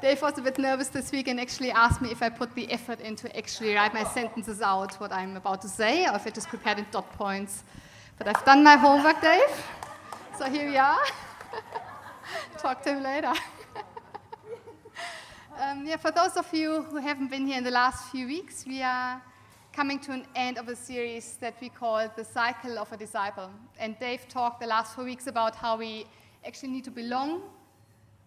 Dave was a bit nervous this week and actually asked me if I put the effort into actually write my sentences out, what I'm about to say, or if I just prepared in dot points. But I've done my homework, Dave. So here we are. Talk to him later. um, yeah, for those of you who haven't been here in the last few weeks, we are coming to an end of a series that we call The Cycle of a Disciple. And Dave talked the last four weeks about how we actually need to belong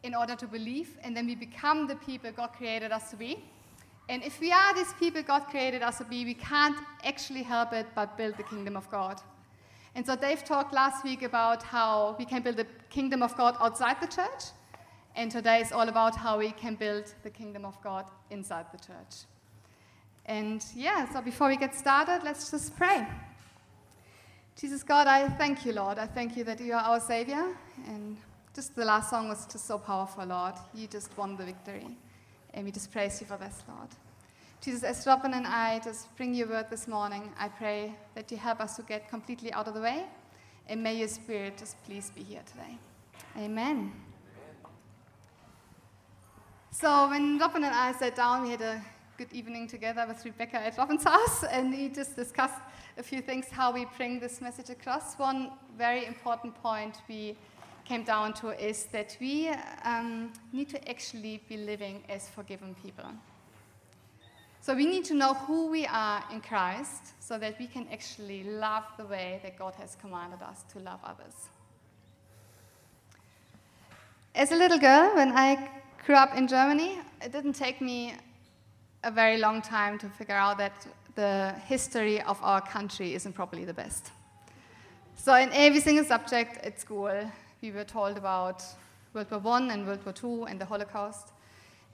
in order to believe, and then we become the people God created us to be. And if we are these people God created us to be, we can't actually help it but build the kingdom of God. And so Dave talked last week about how we can build the kingdom of God outside the church. And today is all about how we can build the kingdom of God inside the church. And yeah, so before we get started, let's just pray. Jesus God, I thank you, Lord. I thank you that you are our Savior. And just the last song was just so powerful, Lord. You just won the victory. And we just praise you for this, Lord. Jesus, as Robin and I just bring your word this morning, I pray that you help us to get completely out of the way. And may your spirit just please be here today. Amen. So when Robin and I sat down, we had a good evening together with Rebecca at Robin's house, and we just discussed a few things how we bring this message across. One very important point we came down to is that we um, need to actually be living as forgiven people. So we need to know who we are in Christ so that we can actually love the way that God has commanded us to love others. As a little girl, when I grew up in Germany, it didn't take me a very long time to figure out that the history of our country isn't probably the best. So, in every single subject at school, we were told about World War I and World War II and the Holocaust.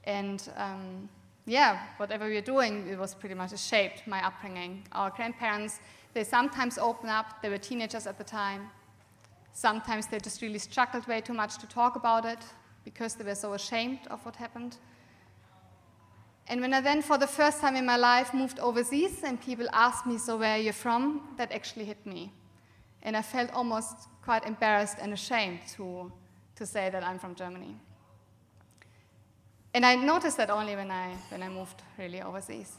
And um, yeah, whatever we were doing, it was pretty much shaped my upbringing. Our grandparents, they sometimes opened up, they were teenagers at the time. Sometimes they just really struggled way too much to talk about it because they were so ashamed of what happened. And when I then, for the first time in my life, moved overseas and people asked me, So, where are you from? that actually hit me. And I felt almost quite embarrassed and ashamed to, to say that I'm from Germany. And I noticed that only when I, when I moved really overseas.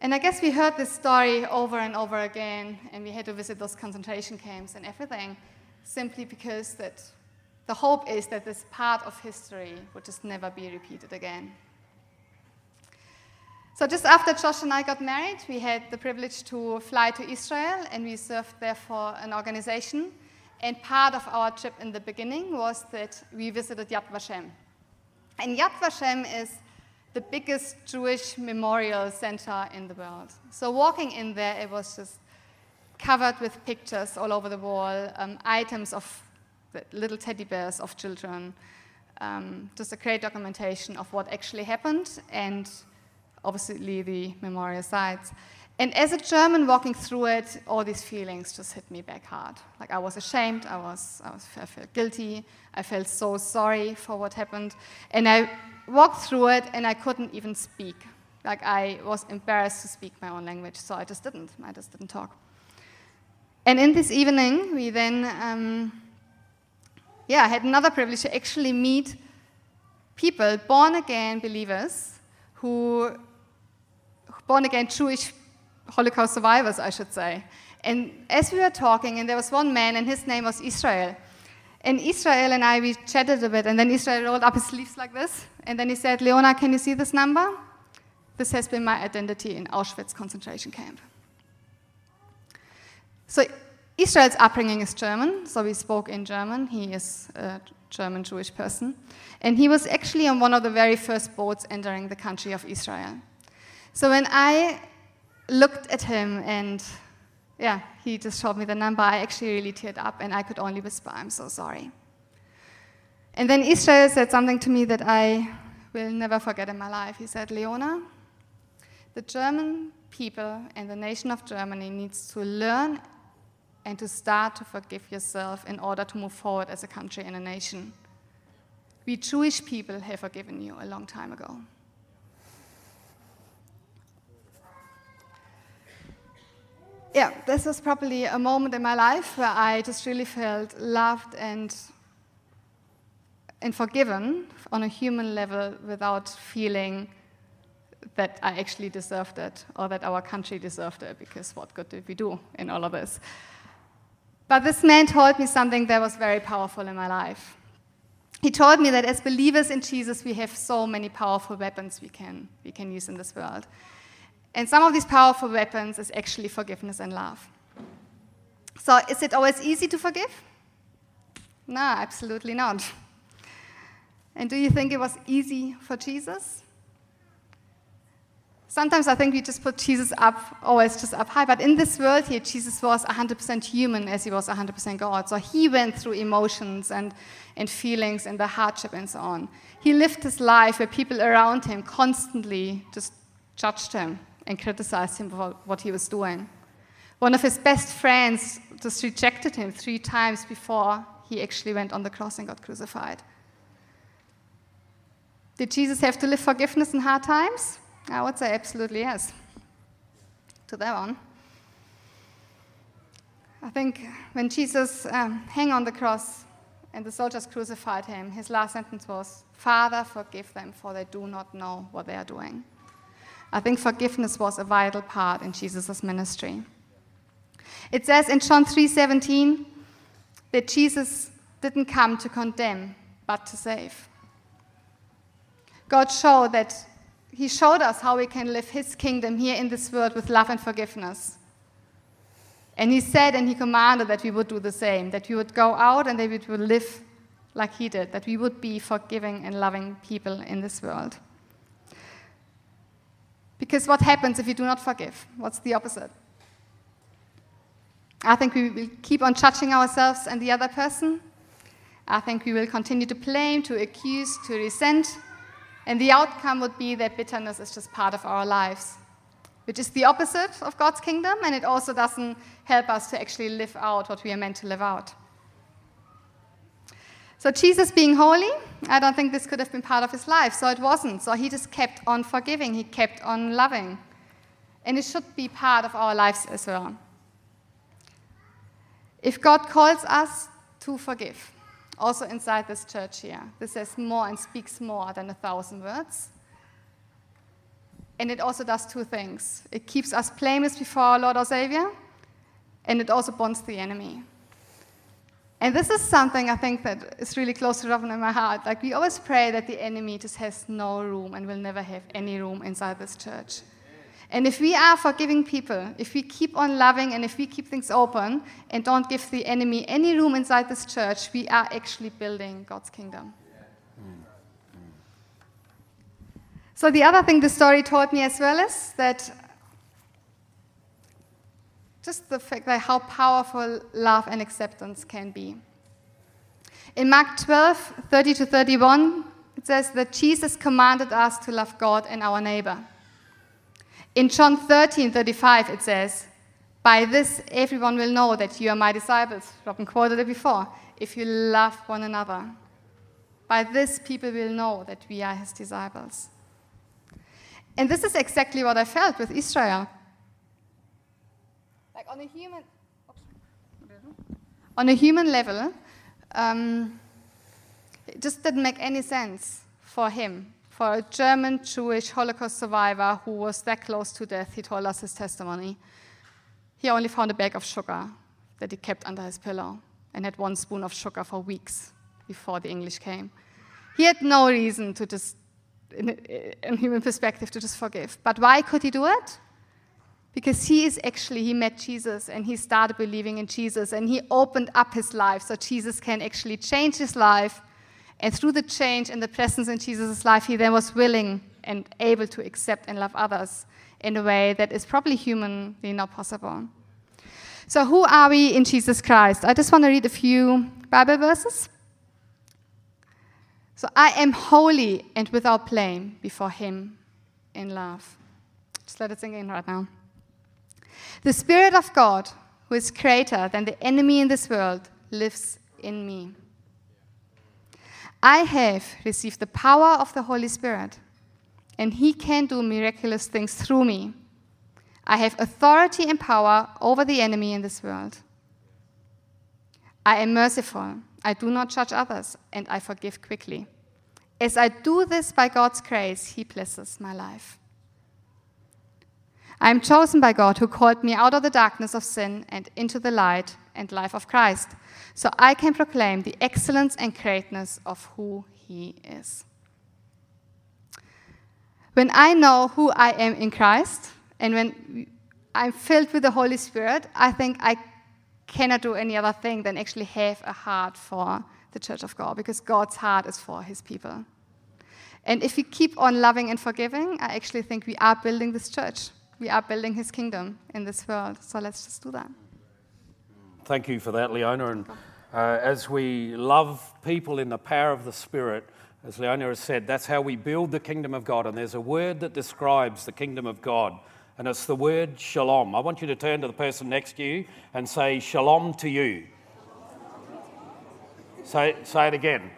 And I guess we heard this story over and over again, and we had to visit those concentration camps and everything, simply because that the hope is that this part of history would just never be repeated again. So just after Josh and I got married, we had the privilege to fly to Israel, and we served there for an organization. And part of our trip in the beginning was that we visited Yad Vashem. And Yad Vashem is the biggest Jewish memorial center in the world. So walking in there, it was just covered with pictures all over the wall, um, items of little teddy bears of children, um, just a great documentation of what actually happened and obviously the memorial sites. And as a German walking through it, all these feelings just hit me back hard. Like I was ashamed, I was, I was, I felt guilty, I felt so sorry for what happened, and I walked through it and I couldn't even speak. Like I was embarrassed to speak my own language, so I just didn't. I just didn't talk. And in this evening, we then, um, yeah, I had another privilege to actually meet people, born again believers, who born again Jewish Holocaust survivors, I should say. And as we were talking, and there was one man, and his name was Israel. And Israel and I, we chatted a bit, and then Israel rolled up his sleeves like this, and then he said, Leona, can you see this number? This has been my identity in Auschwitz concentration camp. So Israel's upbringing is German, so we spoke in German. He is a German Jewish person. And he was actually on one of the very first boats entering the country of Israel. So when I looked at him and yeah, he just showed me the number, I actually really teared up and I could only whisper, I'm so sorry. And then Israel said something to me that I will never forget in my life. He said, Leona, the German people and the nation of Germany needs to learn and to start to forgive yourself in order to move forward as a country and a nation. We Jewish people have forgiven you a long time ago. Yeah, this was probably a moment in my life where I just really felt loved and and forgiven on a human level without feeling that I actually deserved it or that our country deserved it, because what good did we do in all of this? But this man told me something that was very powerful in my life. He told me that as believers in Jesus, we have so many powerful weapons we can, we can use in this world. And some of these powerful weapons is actually forgiveness and love. So, is it always easy to forgive? No, absolutely not. And do you think it was easy for Jesus? Sometimes I think we just put Jesus up, always just up high, but in this world here, Jesus was 100% human as he was 100% God. So he went through emotions and, and feelings and the hardship and so on. He lived his life where people around him constantly just judged him and criticized him for what he was doing. One of his best friends just rejected him three times before he actually went on the cross and got crucified. Did Jesus have to live forgiveness in hard times? I would say absolutely yes. To that one. I think when Jesus um, hung on the cross and the soldiers crucified him, his last sentence was, Father, forgive them, for they do not know what they are doing. I think forgiveness was a vital part in Jesus' ministry. It says in John 3:17 that Jesus didn't come to condemn, but to save. God showed that He showed us how we can live His kingdom here in this world with love and forgiveness. And He said and He commanded that we would do the same, that we would go out and that we would live like He did, that we would be forgiving and loving people in this world. Because what happens if you do not forgive? What's the opposite? I think we will keep on judging ourselves and the other person. I think we will continue to blame, to accuse, to resent. And the outcome would be that bitterness is just part of our lives, which is the opposite of God's kingdom, and it also doesn't help us to actually live out what we are meant to live out. So, Jesus being holy, I don't think this could have been part of his life. So, it wasn't. So, he just kept on forgiving, he kept on loving. And it should be part of our lives as well. If God calls us to forgive, also inside this church here, this says more and speaks more than a thousand words. And it also does two things it keeps us blameless before our Lord or Savior, and it also bonds the enemy. And this is something I think that is really close to Robin in my heart. Like, we always pray that the enemy just has no room and will never have any room inside this church. And if we are forgiving people, if we keep on loving and if we keep things open and don't give the enemy any room inside this church, we are actually building God's kingdom. So, the other thing the story taught me as well is that just the fact that how powerful love and acceptance can be. In Mark 12, 30 to 31, it says that Jesus commanded us to love God and our neighbor. In John 13, 35, it says, By this everyone will know that you are my disciples. Robin quoted it before. If you love one another. By this people will know that we are his disciples. And this is exactly what I felt with Israel. Like on a human, on a human level, um, it just didn't make any sense for him, for a German Jewish Holocaust survivor who was that close to death. He told us his testimony. He only found a bag of sugar that he kept under his pillow and had one spoon of sugar for weeks before the English came. He had no reason to just, in, in human perspective, to just forgive. But why could he do it? Because he is actually, he met Jesus and he started believing in Jesus and he opened up his life so Jesus can actually change his life. And through the change and the presence in Jesus' life, he then was willing and able to accept and love others in a way that is probably humanly not possible. So, who are we in Jesus Christ? I just want to read a few Bible verses. So, I am holy and without blame before him in love. Just let it sink in right now. The Spirit of God, who is greater than the enemy in this world, lives in me. I have received the power of the Holy Spirit, and He can do miraculous things through me. I have authority and power over the enemy in this world. I am merciful I do not judge others, and I forgive quickly. As I do this by God's grace, He blesses my life. I am chosen by God, who called me out of the darkness of sin and into the light and life of Christ, so I can proclaim the excellence and greatness of who He is. When I know who I am in Christ, and when I'm filled with the Holy Spirit, I think I cannot do any other thing than actually have a heart for the church of God, because God's heart is for his people. And if we keep on loving and forgiving, I actually think we are building this church. We are building his kingdom in this world. So let's just do that. Thank you for that, Leona. And uh, as we love people in the power of the Spirit, as Leona has said, that's how we build the kingdom of God. And there's a word that describes the kingdom of God and it's the word shalom. I want you to turn to the person next to you and say shalom to you. Say, say it again.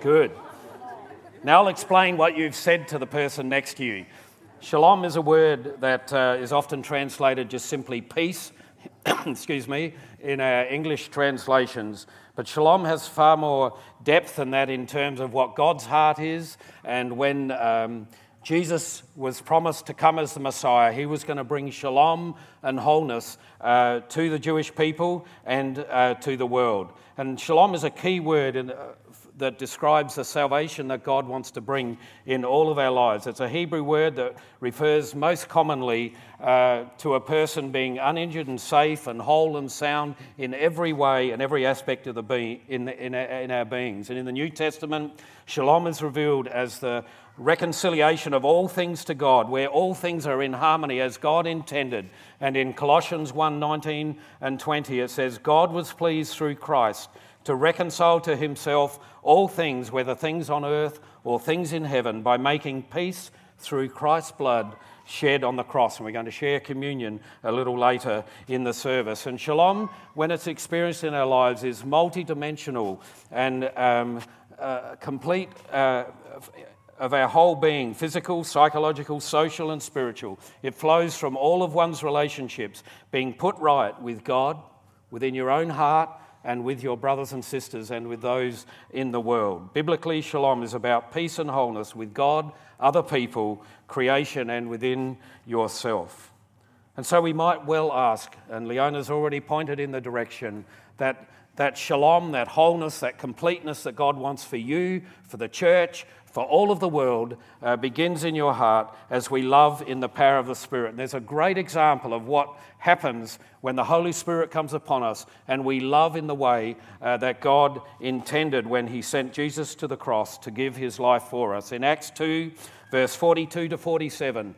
Good. Now I'll explain what you've said to the person next to you. Shalom is a word that uh, is often translated just simply peace, excuse me, in our English translations. But shalom has far more depth than that in terms of what God's heart is and when. Um, Jesus was promised to come as the Messiah. He was going to bring shalom and wholeness uh, to the Jewish people and uh, to the world. And shalom is a key word in, uh, that describes the salvation that God wants to bring in all of our lives. It's a Hebrew word that refers most commonly uh, to a person being uninjured and safe and whole and sound in every way and every aspect of the being, in, in, in our beings. And in the New Testament, shalom is revealed as the reconciliation of all things to God, where all things are in harmony as God intended. And in Colossians 1 19 and 20, it says, God was pleased through Christ to reconcile to himself all things, whether things on earth or things in heaven, by making peace through Christ's blood shed on the cross. And we're going to share communion a little later in the service. And shalom, when it's experienced in our lives, is multidimensional and um, uh, complete. Uh, of our whole being physical, psychological, social, and spiritual. It flows from all of one's relationships being put right with God, within your own heart, and with your brothers and sisters and with those in the world. Biblically, shalom is about peace and wholeness with God, other people, creation, and within yourself. And so we might well ask, and Leona's already pointed in the direction, that that shalom, that wholeness, that completeness that God wants for you, for the church, for all of the world uh, begins in your heart as we love in the power of the Spirit. And there's a great example of what happens when the Holy Spirit comes upon us and we love in the way uh, that God intended when He sent Jesus to the cross to give His life for us. In Acts 2, verse 42 to 47,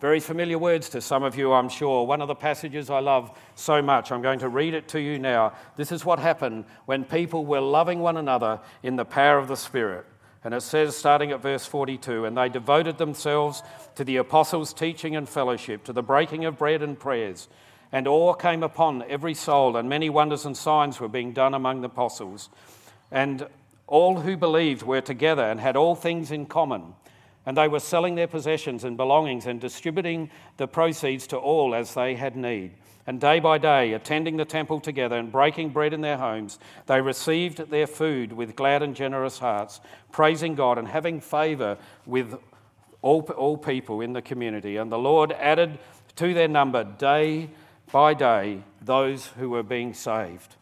very familiar words to some of you, I'm sure. One of the passages I love so much. I'm going to read it to you now. This is what happened when people were loving one another in the power of the Spirit. And it says, starting at verse 42, and they devoted themselves to the apostles' teaching and fellowship, to the breaking of bread and prayers. And awe came upon every soul, and many wonders and signs were being done among the apostles. And all who believed were together and had all things in common. And they were selling their possessions and belongings and distributing the proceeds to all as they had need. And day by day, attending the temple together and breaking bread in their homes, they received their food with glad and generous hearts, praising God and having favor with all, all people in the community. And the Lord added to their number day by day those who were being saved.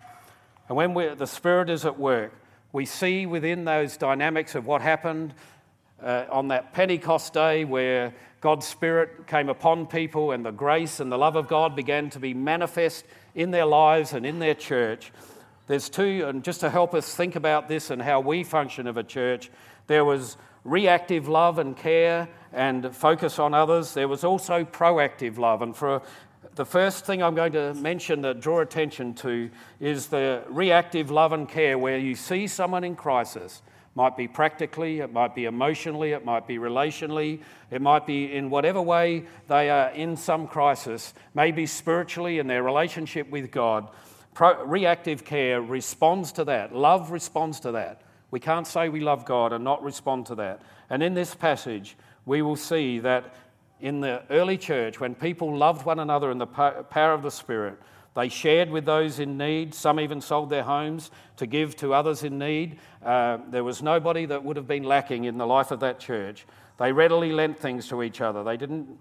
And when the Spirit is at work, we see within those dynamics of what happened uh, on that Pentecost day where God's Spirit came upon people and the grace and the love of God began to be manifest in their lives and in their church. There's two, and just to help us think about this and how we function of a church, there was reactive love and care and focus on others. There was also proactive love. And for the first thing I'm going to mention that draw attention to is the reactive love and care, where you see someone in crisis might be practically, it might be emotionally, it might be relationally, it might be in whatever way they are in some crisis, maybe spiritually in their relationship with God. Pro- reactive care responds to that. Love responds to that. We can't say we love God and not respond to that. And in this passage, we will see that in the early church, when people loved one another in the power of the Spirit, They shared with those in need. Some even sold their homes to give to others in need. Uh, there was nobody that would have been lacking in the life of that church. They readily lent things to each other. They didn't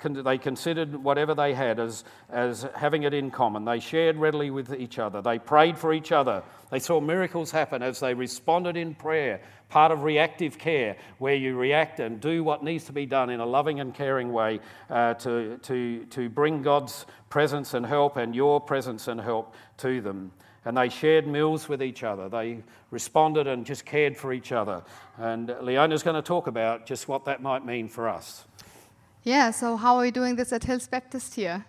they considered whatever they had as, as having it in common. They shared readily with each other. They prayed for each other. They saw miracles happen as they responded in prayer, part of reactive care, where you react and do what needs to be done in a loving and caring way uh, to, to, to bring God's presence and help and your presence and help to them. And they shared meals with each other. They responded and just cared for each other. And Leona's going to talk about just what that might mean for us. Yeah, so how are we doing this at Hills Baptist here?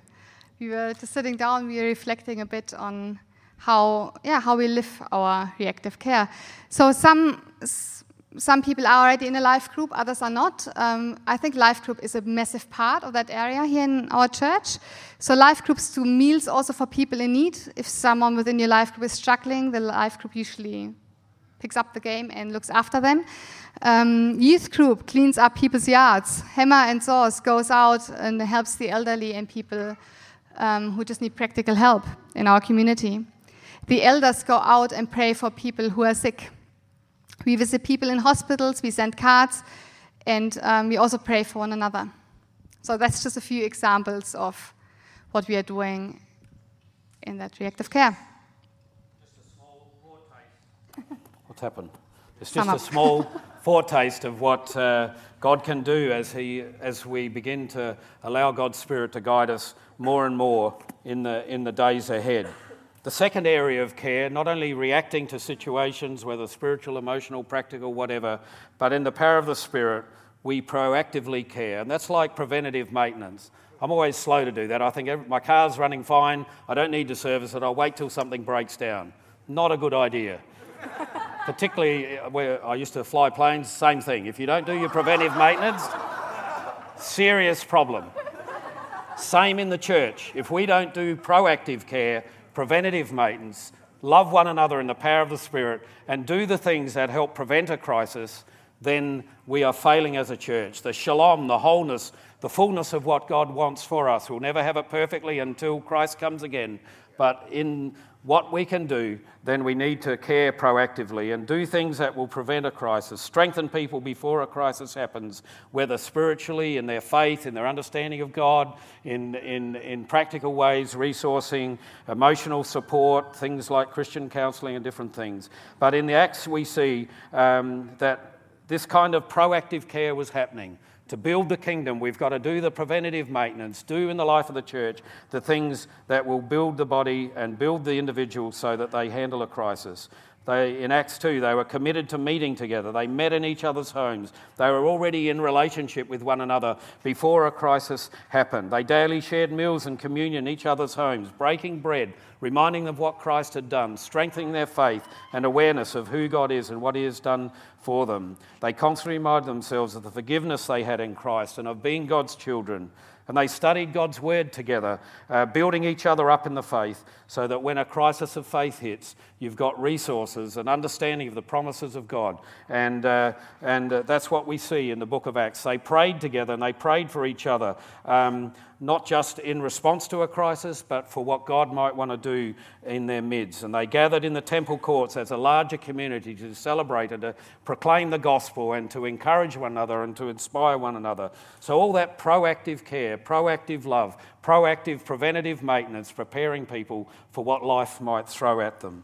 We were just sitting down, we were reflecting a bit on how, yeah, how we live our reactive care. So some, some people are already in a life group, others are not. Um, I think life group is a massive part of that area here in our church. So life groups do meals also for people in need. If someone within your life group is struggling, the life group usually picks up the game and looks after them. Um, youth group cleans up people's yards. Hammer and Saws goes out and helps the elderly and people um, who just need practical help in our community. The elders go out and pray for people who are sick. We visit people in hospitals, we send cards, and um, we also pray for one another. So that's just a few examples of what we are doing in that reactive care. What's happened? It's just a small foretaste of what uh, God can do as, he, as we begin to allow God's Spirit to guide us more and more in the, in the days ahead. The second area of care, not only reacting to situations, whether spiritual, emotional, practical, whatever, but in the power of the Spirit, we proactively care. And that's like preventative maintenance. I'm always slow to do that. I think my car's running fine. I don't need to service it. I'll wait till something breaks down. Not a good idea particularly uh, where I used to fly planes, same thing. If you don't do your preventive maintenance, serious problem. Same in the church. If we don't do proactive care, preventative maintenance, love one another in the power of the Spirit, and do the things that help prevent a crisis, then we are failing as a church. The shalom, the wholeness, the fullness of what God wants for us. We'll never have it perfectly until Christ comes again. But in what we can do, then we need to care proactively and do things that will prevent a crisis, strengthen people before a crisis happens, whether spiritually, in their faith, in their understanding of God, in, in, in practical ways, resourcing, emotional support, things like Christian counseling and different things. But in the Acts, we see um, that this kind of proactive care was happening to build the kingdom, we've got to do the preventative maintenance, do in the life of the church the things that will build the body and build the individual so that they handle a crisis. They, in Acts 2, they were committed to meeting together. They met in each other's homes. They were already in relationship with one another before a crisis happened. They daily shared meals and communion in each other's homes, breaking bread, reminding them of what Christ had done, strengthening their faith and awareness of who God is and what He has done for them. They constantly reminded themselves of the forgiveness they had in Christ and of being God's children. And they studied God's word together, uh, building each other up in the faith, so that when a crisis of faith hits, you've got resources and understanding of the promises of God. And, uh, and uh, that's what we see in the book of Acts. They prayed together and they prayed for each other. Um, not just in response to a crisis, but for what God might want to do in their midst. And they gathered in the temple courts as a larger community to celebrate and to proclaim the gospel and to encourage one another and to inspire one another. So, all that proactive care, proactive love, proactive preventative maintenance, preparing people for what life might throw at them.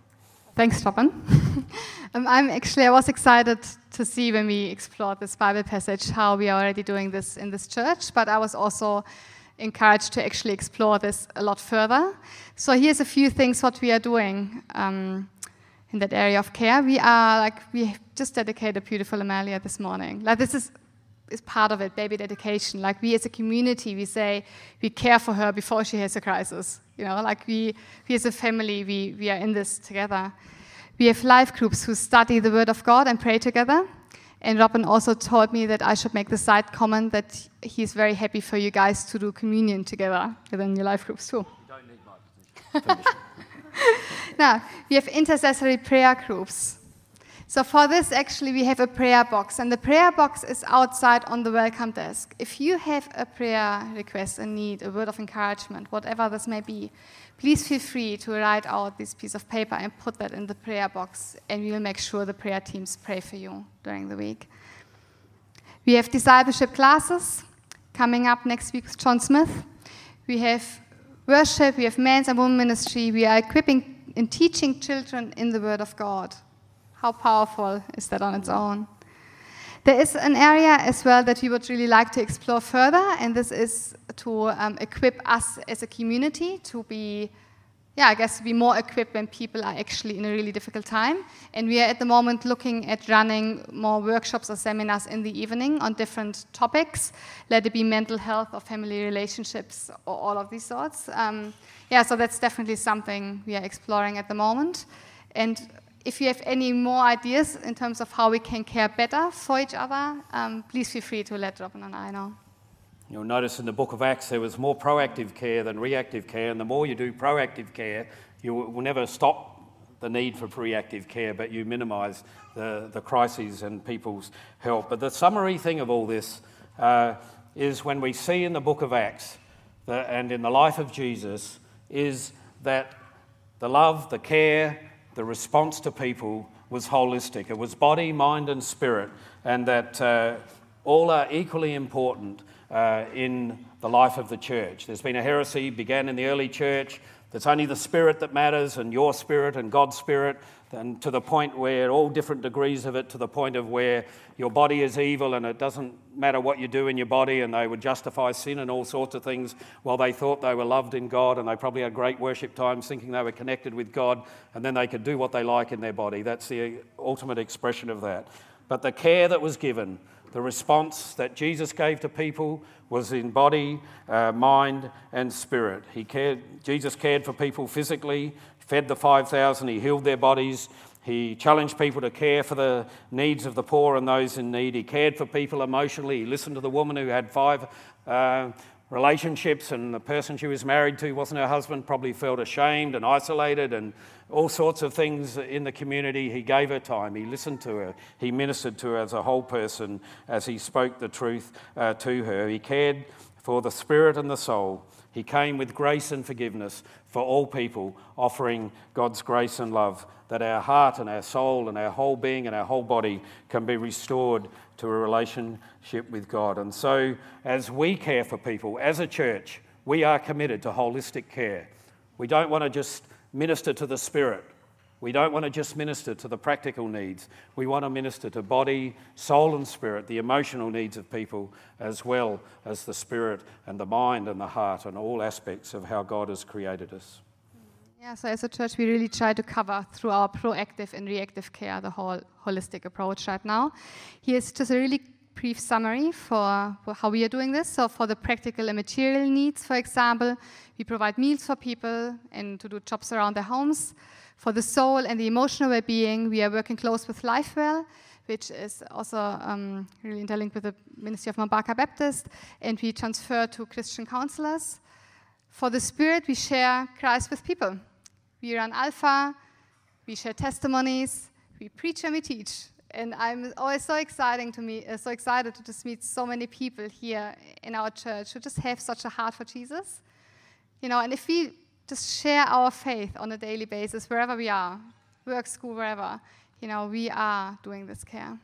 Thanks, Stefan. um, I'm actually, I was excited to see when we explored this Bible passage how we are already doing this in this church, but I was also encouraged to actually explore this a lot further. So here's a few things what we are doing um, in that area of care. We are like we just dedicated beautiful Amalia this morning. Like this is is part of it, baby dedication. Like we as a community, we say we care for her before she has a crisis. You know, like we we as a family, we we are in this together. We have life groups who study the Word of God and pray together. And Robin also told me that I should make the side comment that he's very happy for you guys to do communion together within your life groups too. You don't need my now, we have intercessory prayer groups. So for this, actually, we have a prayer box, and the prayer box is outside on the welcome desk. If you have a prayer request, a need, a word of encouragement, whatever this may be, please feel free to write out this piece of paper and put that in the prayer box, and we will make sure the prayer teams pray for you during the week. We have discipleship classes coming up next week with John Smith. We have worship, we have men's and women's ministry. We are equipping and teaching children in the Word of God. How powerful is that on its own? There is an area as well that we would really like to explore further, and this is to um, equip us as a community to be, yeah, I guess to be more equipped when people are actually in a really difficult time. And we are at the moment looking at running more workshops or seminars in the evening on different topics, let it be mental health or family relationships or all of these sorts. Um, yeah, so that's definitely something we are exploring at the moment. And if you have any more ideas in terms of how we can care better for each other, um, please feel free to let Robin and I know. You'll notice in the book of Acts there was more proactive care than reactive care, and the more you do proactive care, you will never stop the need for reactive care, but you minimise the, the crises and people's help. But the summary thing of all this uh, is when we see in the book of Acts and in the life of Jesus, is that the love, the care, the response to people was holistic. It was body, mind, and spirit, and that uh, all are equally important uh, in the life of the church. There's been a heresy, began in the early church. There's only the spirit that matters, and your spirit and God's spirit, and to the point where all different degrees of it, to the point of where your body is evil and it doesn't matter what you do in your body, and they would justify sin and all sorts of things while they thought they were loved in God, and they probably had great worship times thinking they were connected with God, and then they could do what they like in their body. That's the ultimate expression of that. But the care that was given, the response that Jesus gave to people was in body, uh, mind, and spirit. He cared, Jesus cared for people physically, fed the 5,000, he healed their bodies, he challenged people to care for the needs of the poor and those in need. He cared for people emotionally. He listened to the woman who had five uh, relationships, and the person she was married to wasn't her husband, probably felt ashamed and isolated and all sorts of things in the community. He gave her time. He listened to her. He ministered to her as a whole person as he spoke the truth uh, to her. He cared for the spirit and the soul. He came with grace and forgiveness for all people, offering God's grace and love that our heart and our soul and our whole being and our whole body can be restored to a relationship with God. And so, as we care for people, as a church, we are committed to holistic care. We don't want to just minister to the spirit. We don't want to just minister to the practical needs. We want to minister to body, soul, and spirit, the emotional needs of people, as well as the spirit and the mind and the heart and all aspects of how God has created us. Yeah, so as a church, we really try to cover through our proactive and reactive care the whole holistic approach right now. Here's just a really brief summary for, how we are doing this. So, for the practical and material needs, for example, we provide meals for people and to do jobs around their homes. For the soul and the emotional well being, we are working close with LifeWell, which is also um, really interlinked with the Ministry of Barker Baptist, and we transfer to Christian counselors. For the spirit, we share Christ with people. We run Alpha, we share testimonies, we preach and we teach. And I'm always so exciting to me, uh, so excited to just meet so many people here in our church who just have such a heart for Jesus. You know, and if we just share our faith on a daily basis, wherever we are, work, school, wherever, you know, we are doing this care.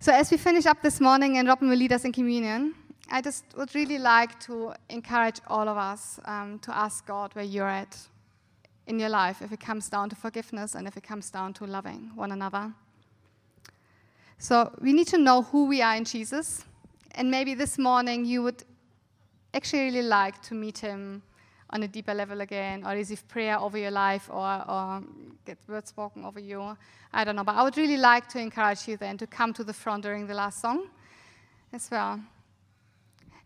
So as we finish up this morning and Robin will lead us in communion, I just would really like to encourage all of us um, to ask God where you're at in your life if it comes down to forgiveness and if it comes down to loving one another. So we need to know who we are in Jesus. And maybe this morning you would actually really like to meet him on a deeper level again, or receive prayer over your life, or, or get words spoken over you. I don't know. But I would really like to encourage you then to come to the front during the last song as well.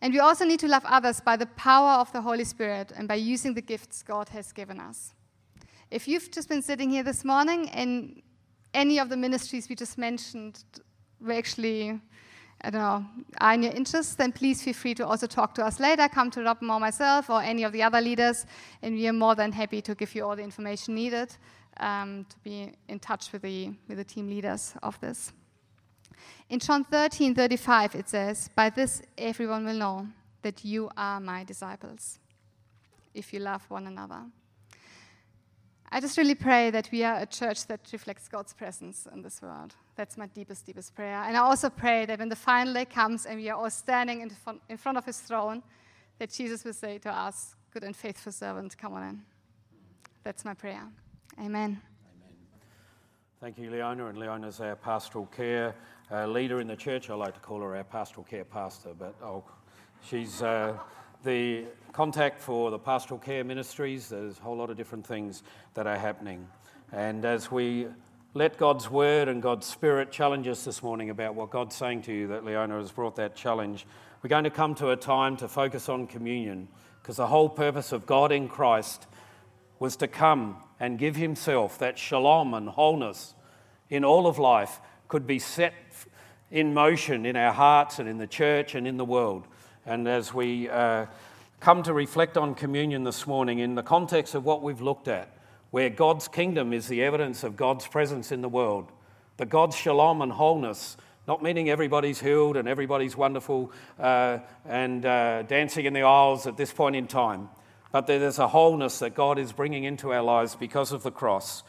And we also need to love others by the power of the Holy Spirit and by using the gifts God has given us. If you've just been sitting here this morning and any of the ministries we just mentioned were actually, Don't know, are in your interest, then please feel free to also talk to us later. Come to Rob or myself or any of the other leaders, and we are more than happy to give you all the information needed um, to be in touch with the, with the team leaders of this. In John 13 35, it says, By this everyone will know that you are my disciples, if you love one another. I just really pray that we are a church that reflects God's presence in this world. That's my deepest, deepest prayer. And I also pray that when the final day comes and we are all standing in front, of his throne, that Jesus will say to us, Good and faithful servant, come on in. That's my prayer. Amen. Amen. Thank you, Leona. And Leona's our pastoral care uh, leader in the church. I like to call her our pastoral care pastor, but oh, she's. Uh, the contact for the pastoral care ministries. There's a whole lot of different things that are happening. And as we let God's word and God's spirit challenge us this morning about what God's saying to you, that Leona has brought that challenge, we're going to come to a time to focus on communion because the whole purpose of God in Christ was to come and give Himself that shalom and wholeness in all of life could be set in motion in our hearts and in the church and in the world. And as we uh, come to reflect on communion this morning in the context of what we've looked at, where God's kingdom is the evidence of God's presence in the world, the God's shalom and wholeness, not meaning everybody's healed and everybody's wonderful uh, and uh, dancing in the aisles at this point in time, but there's a wholeness that God is bringing into our lives because of the cross.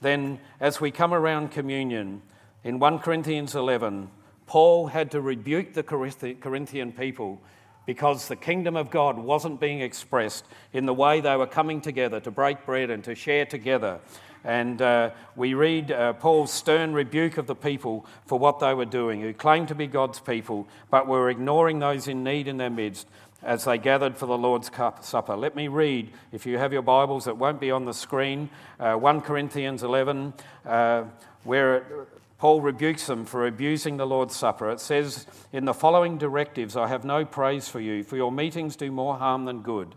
Then, as we come around communion, in 1 Corinthians 11, Paul had to rebuke the Corinthian people because the kingdom of God wasn't being expressed in the way they were coming together to break bread and to share together. And uh, we read uh, Paul's stern rebuke of the people for what they were doing, who claimed to be God's people, but were ignoring those in need in their midst as they gathered for the Lord's Supper. Let me read, if you have your Bibles, it won't be on the screen, uh, 1 Corinthians 11, uh, where Paul rebukes them for abusing the Lord's Supper. It says, In the following directives, I have no praise for you, for your meetings do more harm than good.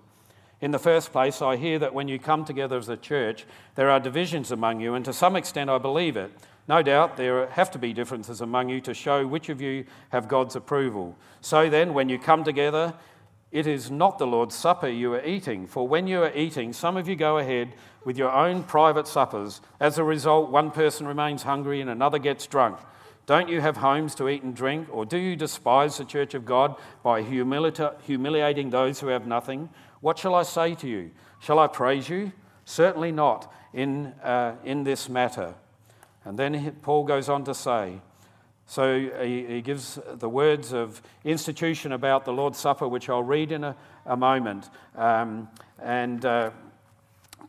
In the first place, I hear that when you come together as a church, there are divisions among you, and to some extent I believe it. No doubt there have to be differences among you to show which of you have God's approval. So then, when you come together, it is not the Lord's Supper you are eating, for when you are eating, some of you go ahead with your own private suppers. As a result, one person remains hungry and another gets drunk. Don't you have homes to eat and drink? Or do you despise the church of God by humili- humiliating those who have nothing? What shall I say to you? Shall I praise you? Certainly not in, uh, in this matter. And then Paul goes on to say, so he, he, gives the words of institution about the Lord's Supper, which I'll read in a, a moment. Um, and uh,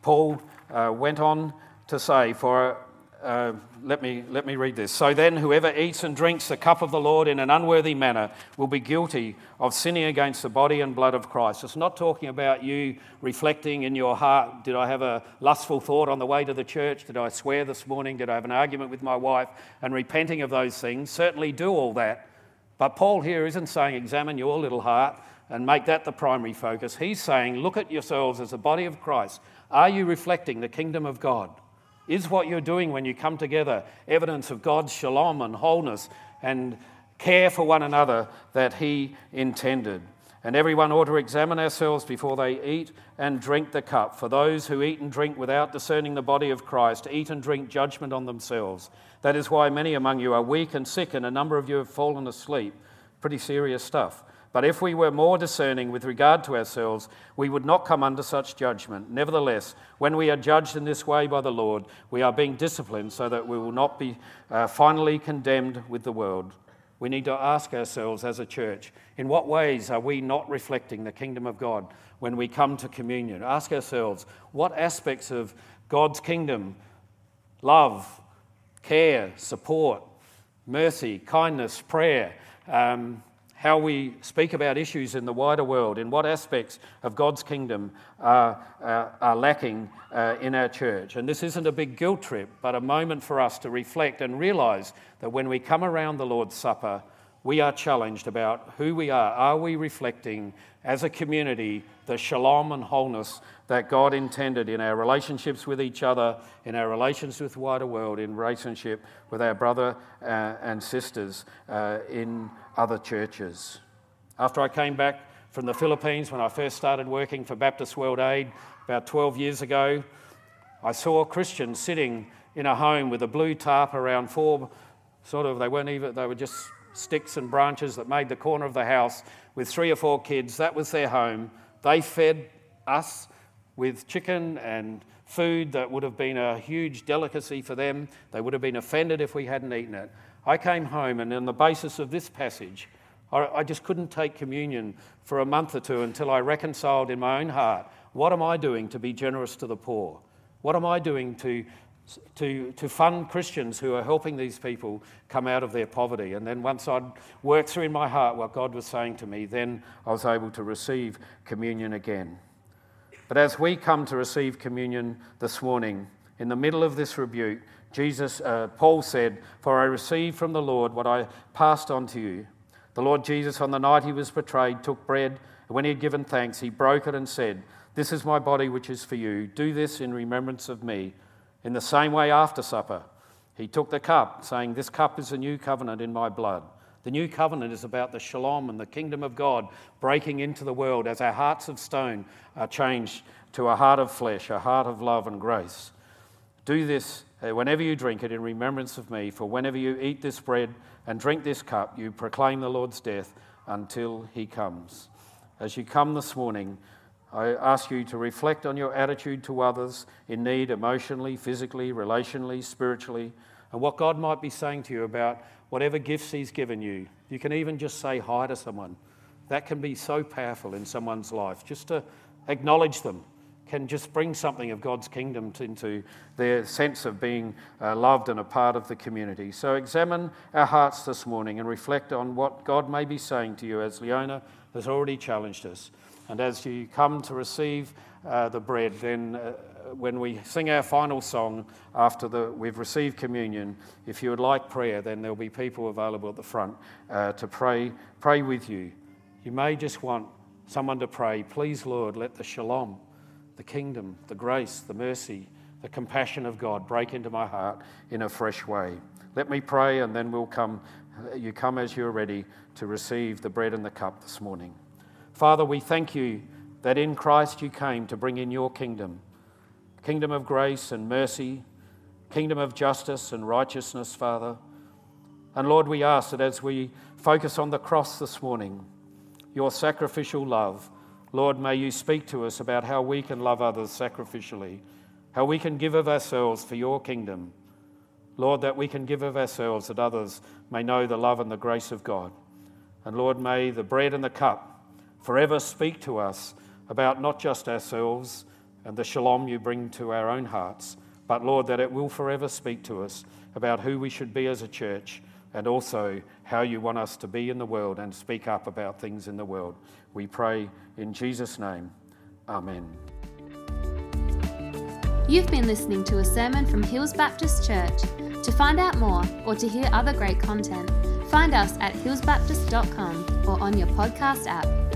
Paul uh, went on to say, For uh, let, me, let me read this. So then, whoever eats and drinks the cup of the Lord in an unworthy manner will be guilty of sinning against the body and blood of Christ. It's not talking about you reflecting in your heart did I have a lustful thought on the way to the church? Did I swear this morning? Did I have an argument with my wife? And repenting of those things. Certainly do all that. But Paul here isn't saying examine your little heart and make that the primary focus. He's saying look at yourselves as the body of Christ. Are you reflecting the kingdom of God? Is what you're doing when you come together evidence of God's shalom and wholeness and care for one another that He intended? And everyone ought to examine ourselves before they eat and drink the cup. For those who eat and drink without discerning the body of Christ eat and drink judgment on themselves. That is why many among you are weak and sick, and a number of you have fallen asleep. Pretty serious stuff. But if we were more discerning with regard to ourselves, we would not come under such judgment. Nevertheless, when we are judged in this way by the Lord, we are being disciplined so that we will not be uh, finally condemned with the world. We need to ask ourselves as a church in what ways are we not reflecting the kingdom of God when we come to communion? Ask ourselves what aspects of God's kingdom, love, care, support, mercy, kindness, prayer, um, how we speak about issues in the wider world, in what aspects of God's kingdom are, uh, are lacking uh, in our church. And this isn't a big guilt trip, but a moment for us to reflect and realize that when we come around the Lord's Supper, we are challenged about who we are. Are we reflecting as a community the shalom and wholeness that God intended in our relationships with each other, in our relations with wider world, in relationship with our brother uh, and sisters uh, in other churches. After I came back from the Philippines when I first started working for Baptist World Aid about 12 years ago, I saw Christians sitting in a home with a blue tarp around four, sort of, they weren't even, they were just sticks and branches that made the corner of the house with three or four kids. That was their home. They fed us with chicken and food that would have been a huge delicacy for them. They would have been offended if we hadn't eaten it. I came home, and on the basis of this passage, I just couldn't take communion for a month or two until I reconciled in my own heart what am I doing to be generous to the poor? What am I doing to, to, to fund Christians who are helping these people come out of their poverty? And then once I'd worked through in my heart what God was saying to me, then I was able to receive communion again. But as we come to receive communion this morning, in the middle of this rebuke, Jesus, uh, Paul said, For I received from the Lord what I passed on to you. The Lord Jesus, on the night he was betrayed, took bread, and when he had given thanks, he broke it and said, This is my body which is for you. Do this in remembrance of me. In the same way, after supper, he took the cup, saying, This cup is the new covenant in my blood. The new covenant is about the shalom and the kingdom of God breaking into the world as our hearts of stone are changed to a heart of flesh, a heart of love and grace. Do this uh, whenever you drink it in remembrance of me, for whenever you eat this bread and drink this cup, you proclaim the Lord's death until he comes. As you come this morning, I ask you to reflect on your attitude to others in need emotionally, physically, relationally, spiritually, and what God might be saying to you about whatever gifts He's given you. You can even just say hi to someone. That can be so powerful in someone's life. Just to acknowledge them can just bring something of God's kingdom into their sense of being uh, loved and a part of the community. So examine our hearts this morning and reflect on what God may be saying to you as Leona has already challenged us. And as you come to receive uh, the bread, then uh, when we sing our final song after the, we've received communion, if you would like prayer, then there'll be people available at the front uh, to pray, pray with you. You may just want someone to pray, please, Lord, let the shalom the kingdom, the grace, the mercy, the compassion of God break into my heart in a fresh way. Let me pray, and then we'll come. You come as you're ready to receive the bread and the cup this morning. Father, we thank you that in Christ you came to bring in your kingdom kingdom of grace and mercy, kingdom of justice and righteousness, Father. And Lord, we ask that as we focus on the cross this morning, your sacrificial love, Lord, may you speak to us about how we can love others sacrificially, how we can give of ourselves for your kingdom. Lord, that we can give of ourselves that others may know the love and the grace of God. And Lord, may the bread and the cup forever speak to us about not just ourselves and the shalom you bring to our own hearts, but Lord, that it will forever speak to us about who we should be as a church and also how you want us to be in the world and speak up about things in the world. We pray in Jesus' name. Amen. You've been listening to a sermon from Hills Baptist Church. To find out more or to hear other great content, find us at hillsbaptist.com or on your podcast app.